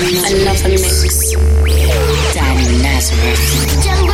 Another mix. Danny Nazareth.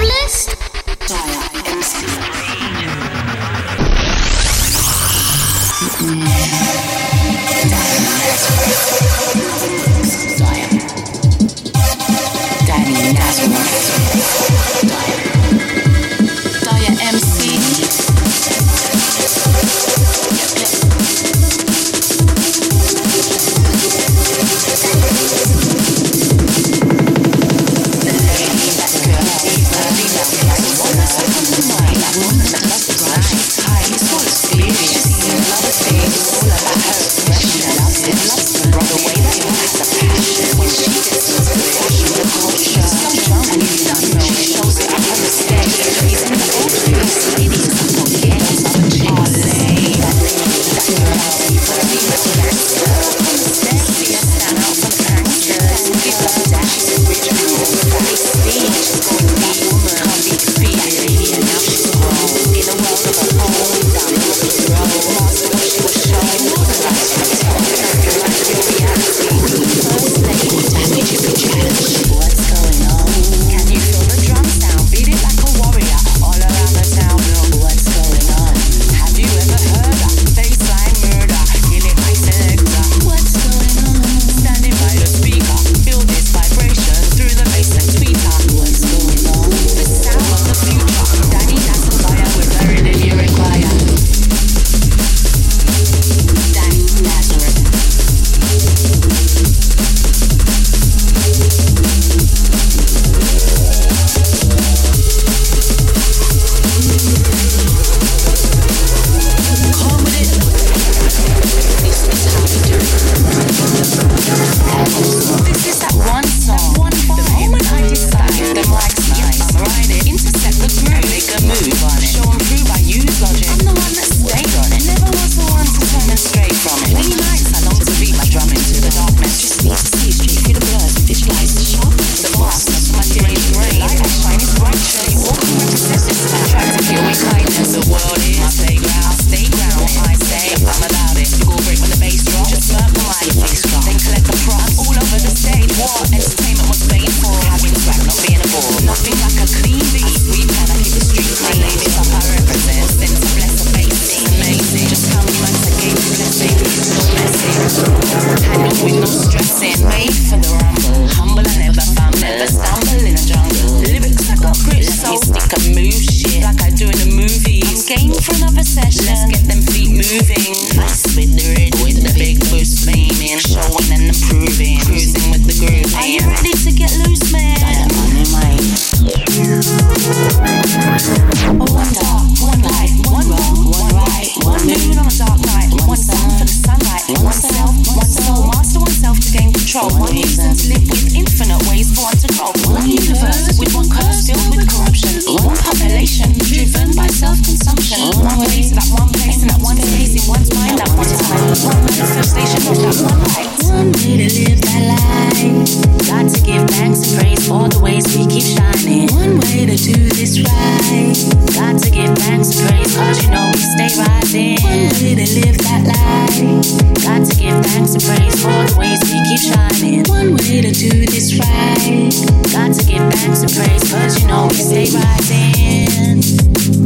got to give thanks and praise for the ways we keep shining. One way to do this right. Got to give thanks and praise cause you know we stay rising. One way to live that life. Got to give thanks and praise for the ways we keep shining. One way to do this right. Got to give thanks and praise cause you know we stay rising.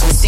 emergency.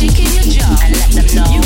the Some of them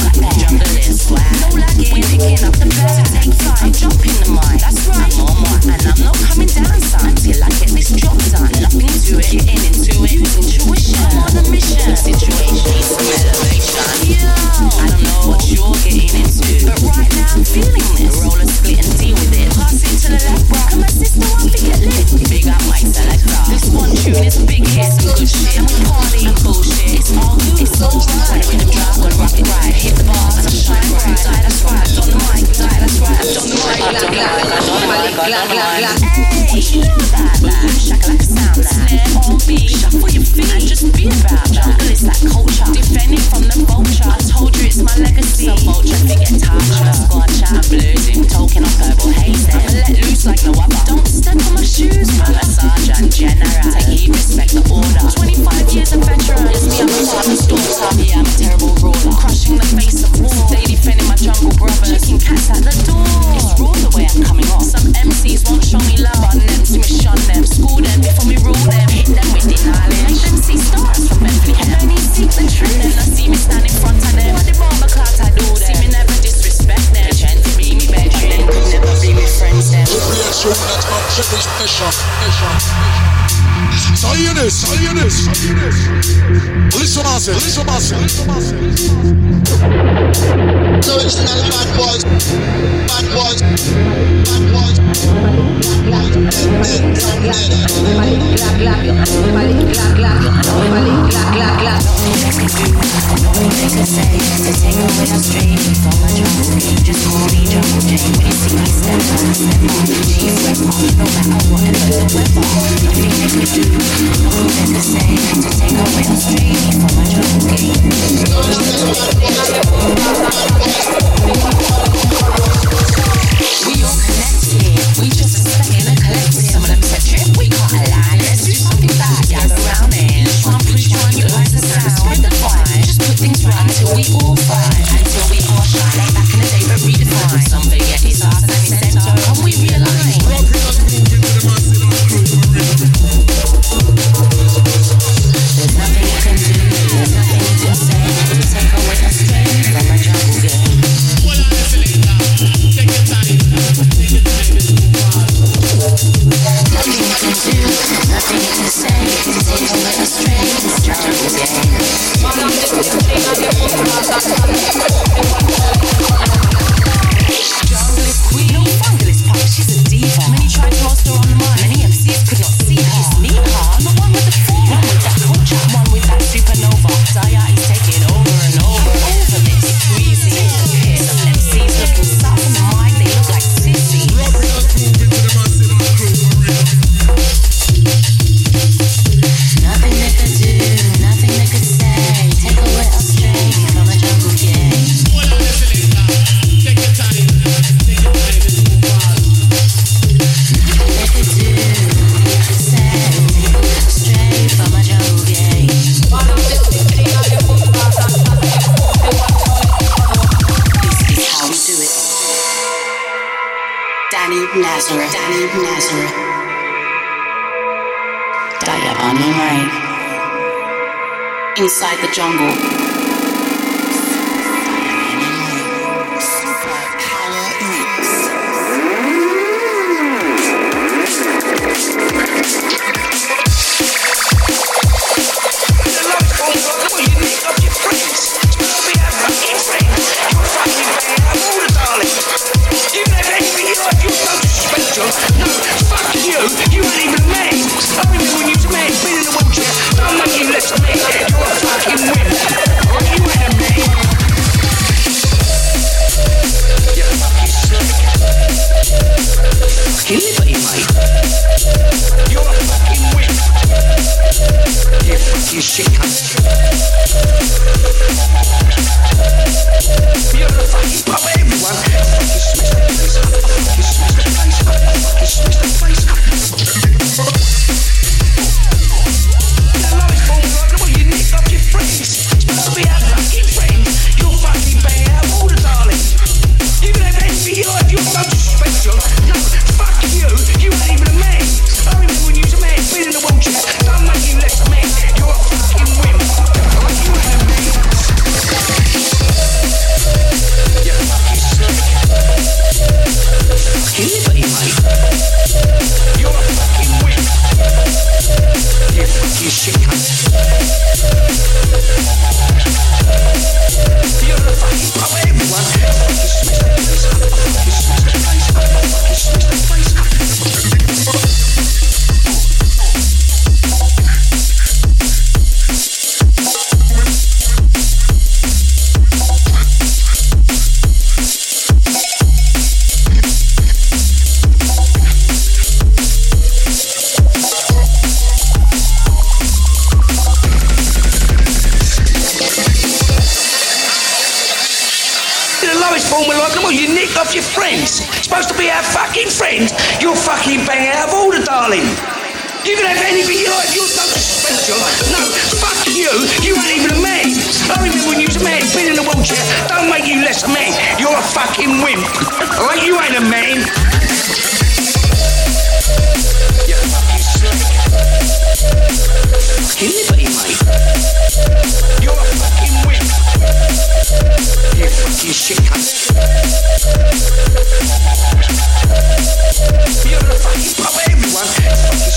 said, trip, we got a line. Let's do something back. Gather round and try and push Nazareth, Nazareth, Diabani Rain. Inside the jungle. Viernes aquí pa' ver a fucking wimp. Alright, you ain't a man. Anybody, mate? You're a fucking wimp. You fucking shit cunt. You're a fucking puppet, everyone.